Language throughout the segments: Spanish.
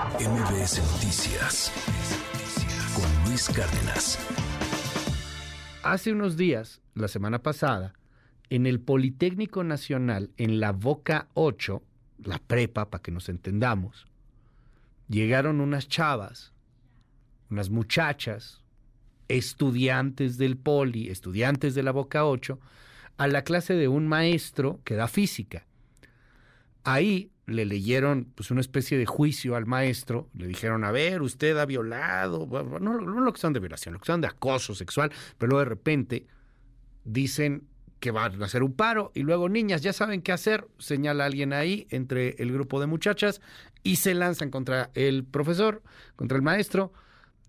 MBS Noticias con Luis Cárdenas. Hace unos días, la semana pasada, en el Politécnico Nacional, en la Boca 8, la prepa, para que nos entendamos, llegaron unas chavas, unas muchachas, estudiantes del Poli, estudiantes de la Boca 8, a la clase de un maestro que da física. Ahí le leyeron pues una especie de juicio al maestro, le dijeron, a ver, usted ha violado, no, lo que son de violación, lo que son de acoso sexual, pero luego de repente dicen que van a hacer un paro y luego niñas ya saben qué hacer, señala alguien ahí entre el grupo de muchachas y se lanzan contra el profesor, contra el maestro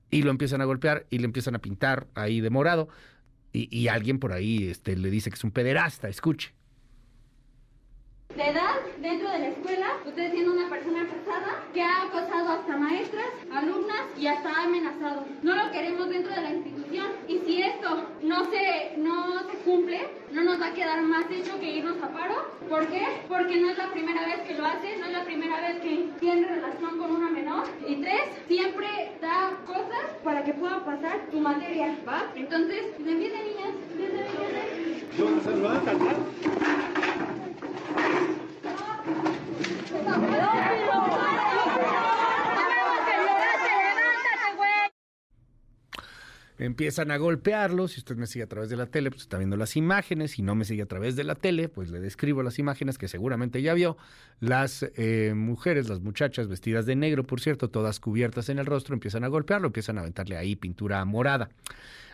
y lo empiezan a golpear y le empiezan a pintar ahí de morado y, alguien por ahí este, le dice que es un pederasta, escuche de edad dentro de la escuela, usted siendo una persona casada que ha acosado hasta maestras, alumnas y hasta ha amenazado. No lo queremos dentro de la institución y si esto no se, no se cumple, no nos va a quedar más hecho que irnos a paro. ¿Por qué? Porque no es la primera vez que lo hace, no es la primera vez que tiene relación con una menor. Y tres, siempre da cosas para que pueda pasar tu materia, ¿va? Entonces, defiende niñas, Empiezan a golpearlo. Si usted me sigue a través de la tele, pues está viendo las imágenes. Si no me sigue a través de la tele, pues le describo las imágenes que seguramente ya vio. Las eh, mujeres, las muchachas vestidas de negro, por cierto, todas cubiertas en el rostro, empiezan a golpearlo, empiezan a aventarle ahí pintura morada.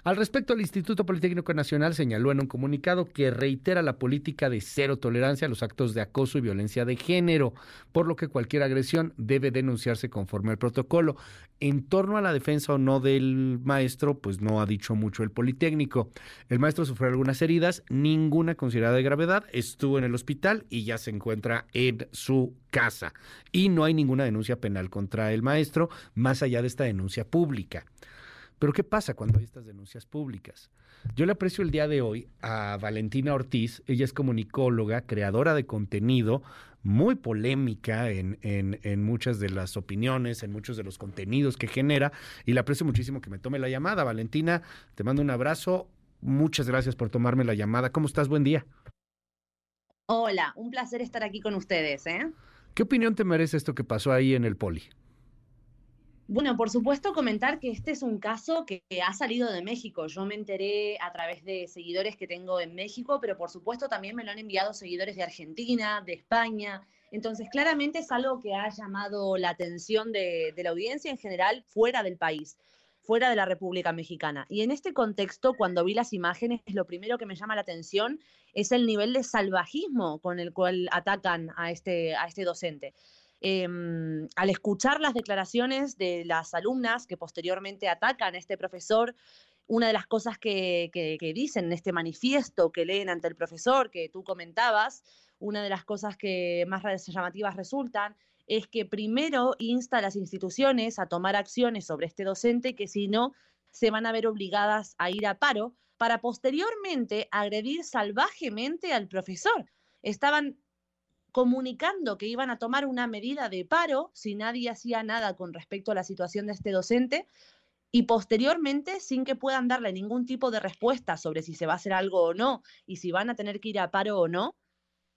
Al respecto, el Instituto Politécnico Nacional señaló en un comunicado que reitera la política de cero tolerancia a los actos de acoso y violencia de género, por lo que cualquier agresión debe denunciarse conforme al protocolo. En torno a la defensa o no del maestro, pues no ha dicho mucho el Politécnico. El maestro sufrió algunas heridas, ninguna considerada de gravedad, estuvo en el hospital y ya se encuentra en su casa. Y no hay ninguna denuncia penal contra el maestro, más allá de esta denuncia pública. Pero ¿qué pasa cuando hay estas denuncias públicas? Yo le aprecio el día de hoy a Valentina Ortiz, ella es comunicóloga, creadora de contenido, muy polémica en, en, muchas de las opiniones, en muchos de los contenidos que genera, y le aprecio muchísimo que me tome la llamada. Valentina, te mando un abrazo, muchas gracias por tomarme la llamada. ¿Cómo estás? Buen día. Hola, un placer estar aquí con ustedes. ¿eh? ¿Qué opinión te merece esto que pasó ahí en el Poli? Bueno, por supuesto comentar que este es un caso que ha salido de México. Yo me enteré a través de seguidores que tengo en México, pero por supuesto también me lo han enviado seguidores de Argentina, de España. Entonces, claramente es algo que ha llamado la atención de, la audiencia en general fuera del país, fuera de la República Mexicana. Y en este contexto, cuando vi las imágenes, lo primero que me llama la atención es el nivel de salvajismo con el cual atacan a este, a este docente. Em, al escuchar las declaraciones de las alumnas que posteriormente atacan a este profesor, una de las cosas que, dicen en este manifiesto que leen ante el profesor, que tú comentabas, una de las cosas que más llamativas resultan es que primero insta a las instituciones a tomar acciones sobre este docente que si no se van a ver obligadas a ir a paro para posteriormente agredir salvajemente al profesor. Estaban comunicando que iban a tomar una medida de paro si nadie hacía nada con respecto a la situación de este docente y posteriormente, sin que puedan darle ningún tipo de respuesta sobre si se va a hacer algo o no y si van a tener que ir a paro o no,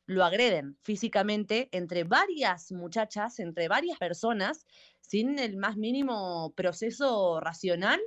lo agreden físicamente entre varias muchachas, entre varias personas, sin el más mínimo proceso racional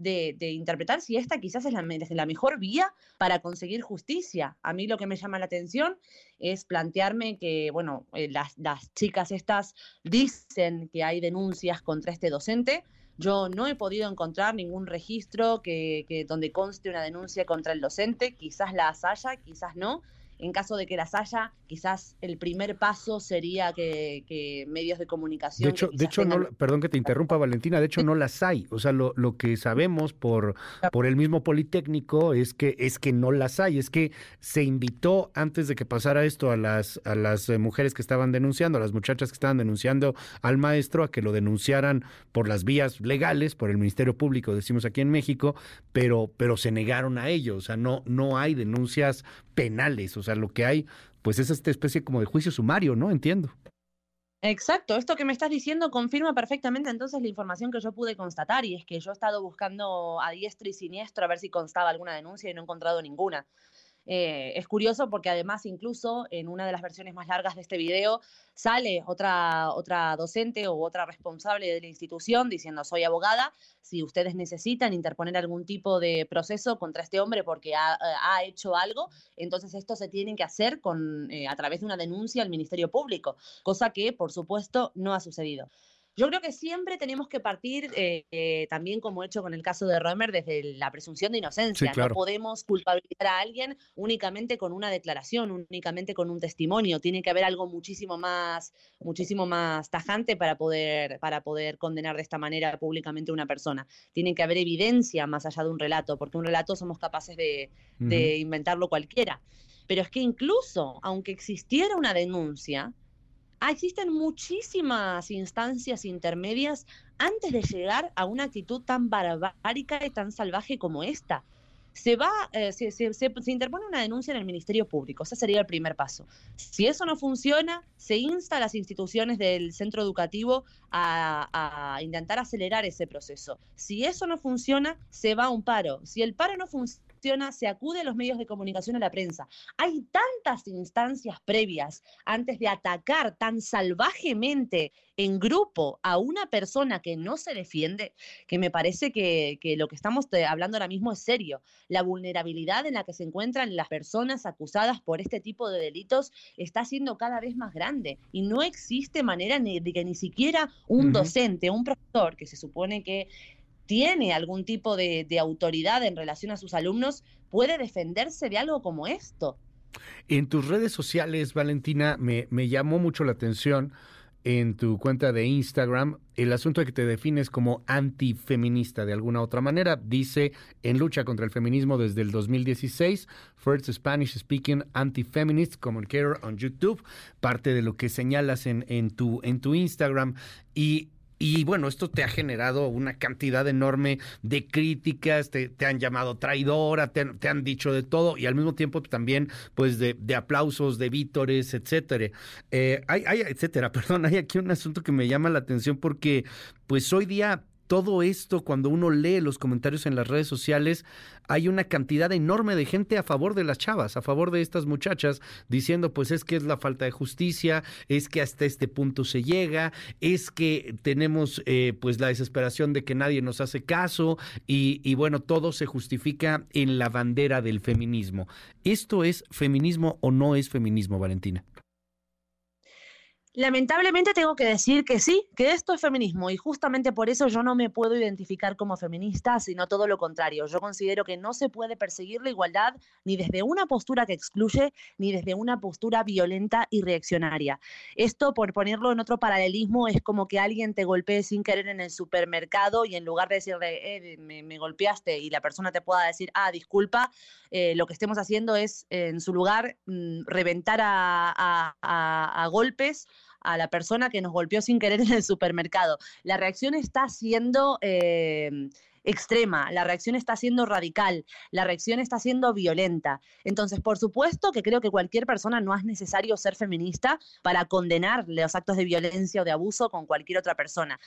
de, interpretar si esta quizás es la, la, mejor vía para conseguir justicia. A mí lo que me llama la atención es plantearme que, bueno, eh, las, chicas estas dicen que hay denuncias contra este docente. Yo no he podido encontrar ningún registro que, donde conste una denuncia contra el docente, quizás las haya, quizás no en caso de que las haya, quizás el primer paso sería que, medios de comunicación. De hecho, de hecho no, perdón que te interrumpa, Valentina, de hecho no las hay. O sea, lo, lo que sabemos por, por el mismo Politécnico es que, es que no las hay. Es que se invitó antes de que pasara esto a las, a las eh, mujeres que estaban denunciando, a las muchachas que estaban denunciando al maestro, a que lo denunciaran por las vías legales, por el Ministerio Público, decimos aquí en México, pero, pero se negaron a ello. O sea, no, no hay denuncias penales. O sea, lo que hay, pues es esta especie como de juicio sumario, ¿no? Entiendo. Exacto, esto que me estás diciendo confirma perfectamente entonces la información que yo pude constatar y es que yo he estado buscando a diestro y siniestro a ver si constaba alguna denuncia y no he encontrado ninguna. Eh, es curioso porque además incluso en una de las versiones más largas de este video sale otra, otra docente o otra responsable de la institución diciendo soy abogada, si ustedes necesitan interponer algún tipo de proceso contra este hombre porque ha, eh, hecho algo, entonces esto se tiene que hacer con, eh, a través de una denuncia al Ministerio Público, cosa que por supuesto no ha sucedido. Yo creo que siempre tenemos que partir, eh, eh, también como he hecho con el caso de Roemer, desde la presunción de inocencia. No podemos culpabilizar a alguien únicamente con una declaración, únicamente con un testimonio. Tiene que haber algo muchísimo más, muchísimo más tajante para poder, para poder condenar de esta manera públicamente a una persona. Tiene que haber evidencia más allá de un relato, porque un relato somos capaces de, de inventarlo cualquiera. Pero es que incluso, aunque existiera una denuncia, Existen muchísimas instancias intermedias antes de llegar a una actitud tan barbárica y tan salvaje como esta. Se va, eh, se, interpone una denuncia en el Ministerio Público, ese sería el primer paso. Si eso no funciona, se insta a las instituciones del centro educativo a, a intentar acelerar ese proceso. Si eso no funciona, se va a un paro. Si el paro no funciona, se acude a los medios de comunicación, a la prensa. Hay tantas instancias previas antes de atacar tan salvajemente en grupo a una persona que no se defiende, que me parece que, que, lo que estamos hablando ahora mismo es serio. La vulnerabilidad en la que se encuentran las personas acusadas por este tipo de delitos está siendo cada vez más grande y no existe manera de que ni siquiera un docente, un profesor, que se supone que tiene algún tipo de, autoridad en relación a sus alumnos, puede defenderse de algo como esto. En tus redes sociales, Valentina, me, llamó mucho la atención en tu cuenta de Instagram el asunto de que te defines como antifeminista de alguna otra manera. Dice en lucha contra el feminismo desde el 2016, First Spanish Speaking Anti-Feminist Communicator on YouTube, parte de lo que señalas en, tu, en tu Instagram. Y y bueno, esto te ha generado una cantidad enorme de críticas, te, han llamado traidora, te, han dicho de todo y al mismo tiempo también pues de, aplausos, de vítores, etcétera. Eh, hay, hay, etcétera, perdón, hay aquí un asunto que me llama la atención porque pues hoy día todo esto, cuando uno lee los comentarios en las redes sociales, hay una cantidad enorme de gente a favor de las chavas, a favor de estas muchachas, diciendo pues es que es la falta de justicia, es que hasta este punto se llega, es que tenemos eh, pues la desesperación de que nadie nos hace caso y, y bueno, todo se justifica en la bandera del feminismo. ¿Esto es feminismo o no es feminismo, Valentina? Lamentablemente tengo que decir que sí, que esto es feminismo y justamente por eso yo no me puedo identificar como feminista, sino todo lo contrario. Yo considero que no se puede perseguir la igualdad ni desde una postura que excluye, ni desde una postura violenta y reaccionaria. Esto, por ponerlo en otro paralelismo, es como que alguien te golpee sin querer en el supermercado y en lugar de decirle, eh, me, golpeaste y la persona te pueda decir, ah, disculpa, eh, lo que estemos haciendo es, en su lugar, mm, reventar a golpes a la persona que nos golpeó sin querer en el supermercado. La reacción está siendo... Eh, extrema, la reacción está siendo radical, la reacción está siendo violenta. Entonces, por supuesto que creo que cualquier persona no es necesario ser feminista para condenar los actos de violencia o de abuso con cualquier otra persona.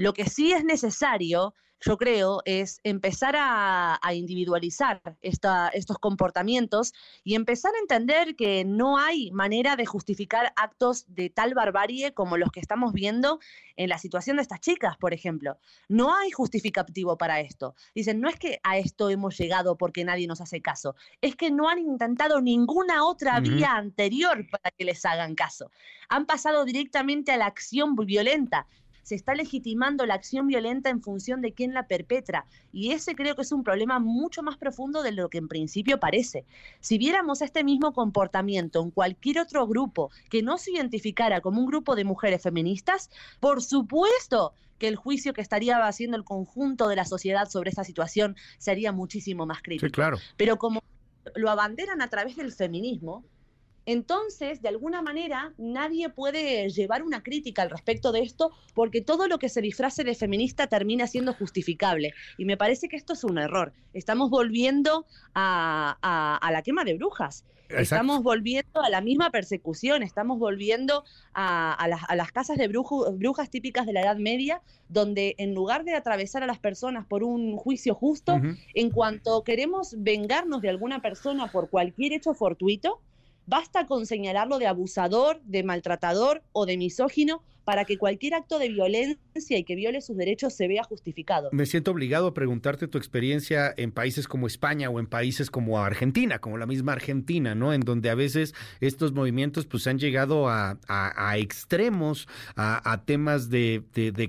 Lo que sí es necesario yo creo, es empezar a, individualizar estos comportamientos y empezar a entender que no hay manera de justificar actos de tal barbarie como los que estamos viendo en la situación de estas chicas, por ejemplo. No hay justificativo para esto. Dicen, no es que a esto hemos llegado porque nadie nos hace caso, es que no han intentado ninguna otra vía anterior para que les hagan caso. Han pasado directamente a la acción violenta se está legitimando la acción violenta en función de quién la perpetra. Y ese creo que es un problema mucho más profundo de lo que en principio parece. Si viéramos este mismo comportamiento en cualquier otro grupo que no se identificara como un grupo de mujeres feministas, por supuesto que el juicio que estaría haciendo el conjunto de la sociedad sobre esta situación sería muchísimo más crítico. claro. Pero como lo abanderan a través del feminismo, Entonces, de alguna manera, nadie puede llevar una crítica al respecto de esto porque todo lo que se disfrace de feminista termina siendo justificable. Y me parece que esto es un error. Estamos volviendo a, la quema de brujas. Estamos volviendo a la misma persecución, estamos volviendo a, las, casas de brujas típicas de la Edad Media, donde en lugar de atravesar a las personas por un juicio justo, en cuanto queremos vengarnos de alguna persona por cualquier hecho fortuito, Basta con señalarlo de abusador, de maltratador o de misógino para que cualquier acto de violencia y que viole sus derechos se vea justificado. Me siento obligado a preguntarte tu experiencia en países como España o en países como Argentina, como la misma Argentina, ¿no? En donde a veces estos movimientos pues han llegado a, extremos, a, temas de,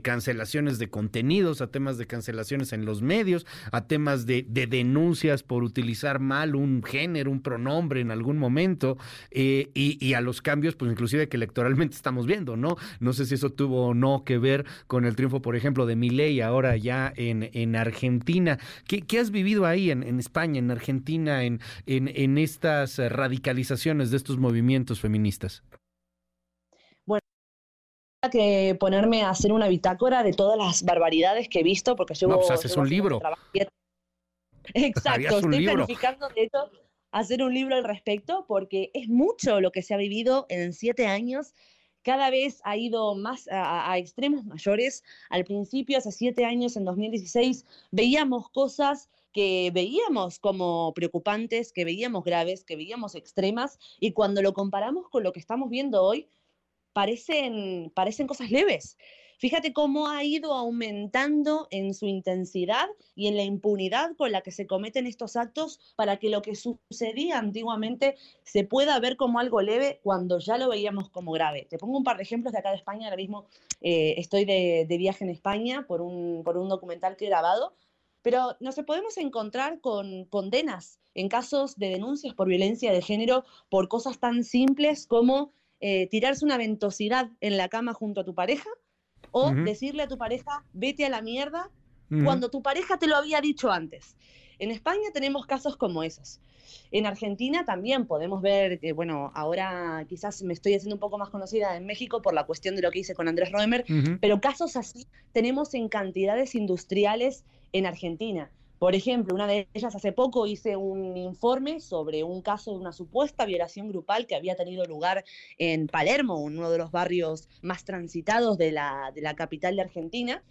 cancelaciones de contenidos, a temas de cancelaciones en los medios, a temas de, denuncias por utilizar mal un género, un pronombre en algún momento, eh, y, a los cambios, pues inclusive que electoralmente estamos viendo, ¿no? No sé si eso tuvo o no que ver con el triunfo, por ejemplo, de Milei ahora ya en, en Argentina. ¿Qué, has vivido ahí en, en España, en Argentina, en, en, estas radicalizaciones de estos movimientos feministas? Bueno, que ponerme a hacer una bitácora de todas las barbaridades que he visto, porque yo... No, pues haces un libro. Exacto, estoy planificando de hecho hacer un libro al respecto porque es mucho lo que se ha vivido en siete años cada vez ha ido más a, extremos mayores. Al principio, hace siete años, en 2016, veíamos cosas que veíamos como preocupantes, que veíamos graves, que veíamos extremas, y cuando lo comparamos con lo que estamos viendo hoy, parecen, parecen cosas leves. Fíjate cómo ha ido aumentando en su intensidad y en la impunidad con la que se cometen estos actos para que lo que sucedía antiguamente se pueda ver como algo leve cuando ya lo veíamos como grave. Te pongo un par de ejemplos de acá de España. Ahora mismo eh, estoy de, viaje en España por un, por un documental que he grabado, pero nos podemos encontrar con condenas en casos de denuncias por violencia de género por cosas tan simples como eh, tirarse una ventosidad en la cama junto a tu pareja o decirle a tu pareja, vete a la mierda, cuando tu pareja te lo había dicho antes. En España tenemos casos como esos. En Argentina también podemos ver que, bueno, ahora quizás me estoy haciendo un poco más conocida en México por la cuestión de lo que hice con Andrés Roemer, pero casos así tenemos en cantidades industriales en Argentina. Por ejemplo, una de ellas hace poco hice un informe sobre un caso de una supuesta violación grupal que había tenido lugar en Palermo, uno de los barrios más transitados de la, de la capital de Argentina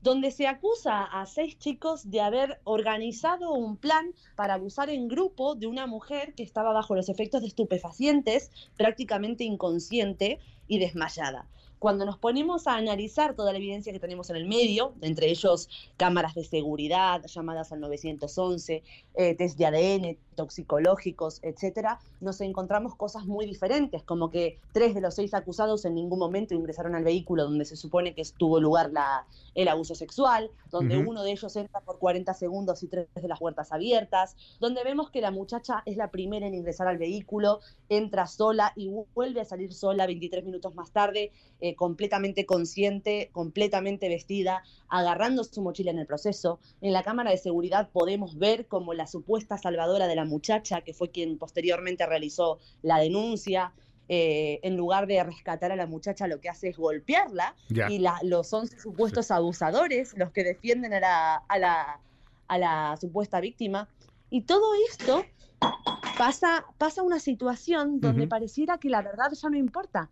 donde se acusa a seis chicos de haber organizado un plan para abusar en grupo de una mujer que estaba bajo los efectos de estupefacientes, prácticamente inconsciente y desmayada cuando nos ponemos a analizar toda la evidencia que tenemos en el medio, entre ellos cámaras de seguridad, llamadas al 911, eh, test de ADN, toxicológicos, etcétera, nos encontramos cosas muy diferentes, como que tres de los seis acusados en ningún momento ingresaron al vehículo donde se supone que tuvo lugar la, el abuso sexual, donde uno de ellos entra por 40 segundos y tres de las puertas abiertas, donde vemos que la muchacha es la primera en ingresar al vehículo, entra sola y vuelve a salir sola 23 minutos más tarde, eh, completamente consciente, completamente vestida, agarrando su mochila en el proceso. En la cámara de seguridad podemos ver como la supuesta salvadora de la muchacha, que fue quien posteriormente realizó la denuncia, eh, en lugar de rescatar a la muchacha, lo que hace es golpearla. Y los 11 supuestos abusadores los que defienden a la, a la, a la supuesta víctima. Y todo esto pasa, pasa una situación donde pareciera que la verdad ya no importa,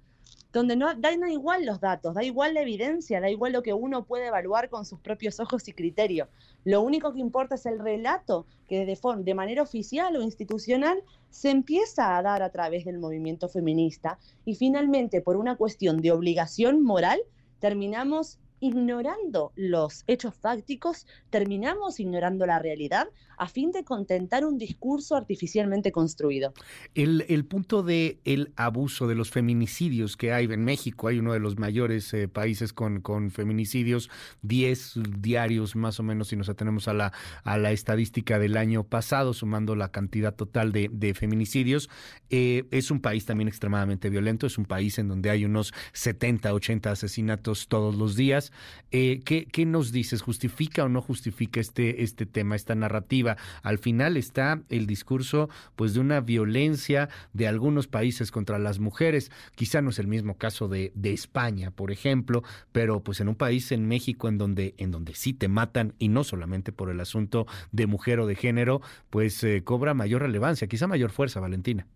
donde no da, igual los datos, da igual la evidencia, da igual lo que uno puede evaluar con sus propios ojos y criterio. Lo único que importa es el relato que de, de manera oficial o institucional se empieza a dar a través del movimiento feminista y finalmente por una cuestión de obligación moral terminamos ignorando los hechos fácticos, terminamos ignorando la realidad a fin de contentar un discurso artificialmente construido. El, punto de el abuso de los feminicidios que hay en México, hay uno de los mayores eh, países con, con feminicidios, 10 diarios más o menos si nos atenemos a la, a la estadística del año pasado, sumando la cantidad total de, feminicidios. Eh, es un país también extremadamente violento, es un país en donde hay unos 70, 80 asesinatos todos los días Eh, ¿qué, ¿qué, nos dices? ¿Justifica o no justifica este, este tema, esta narrativa? Al final está el discurso pues de una violencia de algunos países contra las mujeres. Quizá no es el mismo caso de, de España, por ejemplo, pero pues en un país en México en donde, en donde sí te matan y no solamente por el asunto de mujer o de género, pues eh, cobra mayor relevancia, quizá mayor fuerza, Valentina.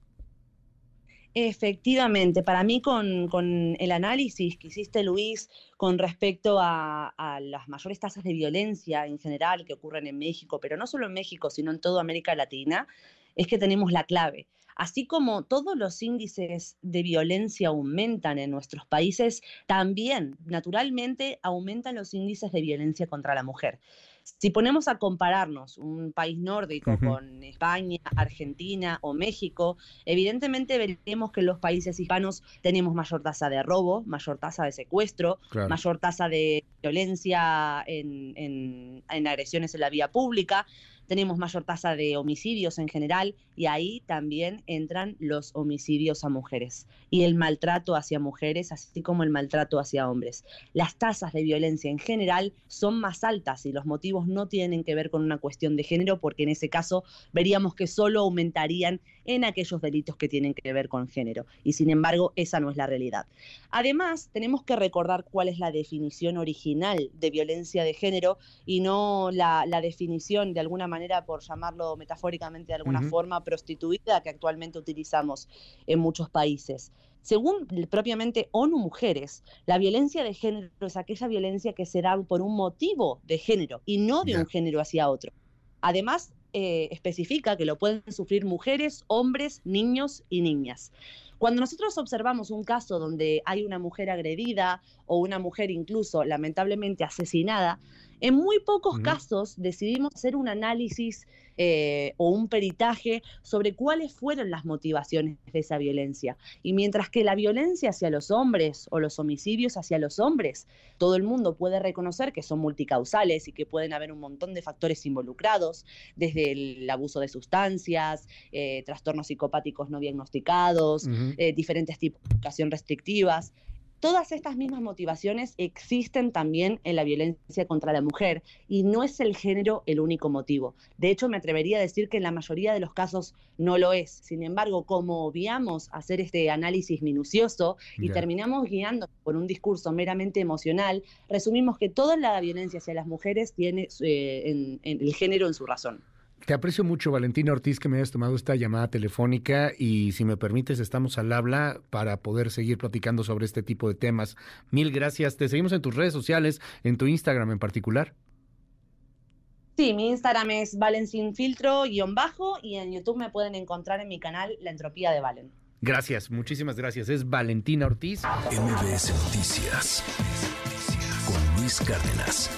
Efectivamente, para mí con, el análisis que hiciste, Luis, con respecto a, a, las mayores tasas de violencia en general que ocurren en México, pero no solo en México, sino en toda América Latina, es que tenemos la clave. Así como todos los índices de violencia aumentan en nuestros países, también, naturalmente, aumentan los índices de violencia contra la mujer. Si ponemos a compararnos un país nórdico con España, Argentina o México, evidentemente veremos que en los países hispanos tenemos mayor tasa de robo, mayor tasa de secuestro, mayor tasa de violencia en agresiones en la vía pública tenemos mayor tasa de homicidios en general y ahí también entran los homicidios a mujeres y el maltrato hacia mujeres, así como el maltrato hacia hombres. Las tasas de violencia en general son más altas y los motivos no tienen que ver con una cuestión de género porque en ese caso veríamos que solo aumentarían en aquellos delitos que tienen que ver con género y sin embargo esa no es la realidad. Además, tenemos que recordar cuál es la definición original de violencia de género y no la, la definición de alguna manera manera, por llamarlo metafóricamente de alguna forma, prostituida que actualmente utilizamos en muchos países. Según propiamente ONU Mujeres, la violencia de género es aquella violencia que se da por un motivo de género y no de un género hacia otro. Además, eh, especifica que lo pueden sufrir mujeres, hombres, niños y niñas. Cuando nosotros observamos un caso donde hay una mujer agredida o una mujer incluso lamentablemente asesinada, en muy pocos casos decidimos hacer un análisis eh, o un peritaje sobre cuáles fueron las motivaciones de esa violencia. Y mientras que la violencia hacia los hombres o los homicidios hacia los hombres, todo el mundo puede reconocer que son multicausales y que pueden haber un montón de factores involucrados, desde el abuso de sustancias, eh, trastornos psicopáticos no diagnosticados, eh, diferentes tipos de educación restrictivas. Todas estas mismas motivaciones existen también en la violencia contra la mujer y no es el género el único motivo. De hecho, me atrevería a decir que en la mayoría de los casos no lo es. Sin embargo, como obviamos hacer este análisis minucioso y terminamos guiando por un discurso meramente emocional, resumimos que toda la violencia hacia las mujeres tiene eh, el género en su razón. Te aprecio mucho, Valentina Ortiz, que me hayas tomado esta llamada telefónica y si me permites, estamos al habla para poder seguir platicando sobre este tipo de temas. Mil gracias. Te seguimos en tus redes sociales, en tu Instagram en particular. Sí, mi Instagram es valencinfiltro bajo y en YouTube me pueden encontrar en mi canal La Entropía de Valen. Gracias, muchísimas gracias. Es Valentina Ortiz. MBS Noticias con Luis Cárdenas.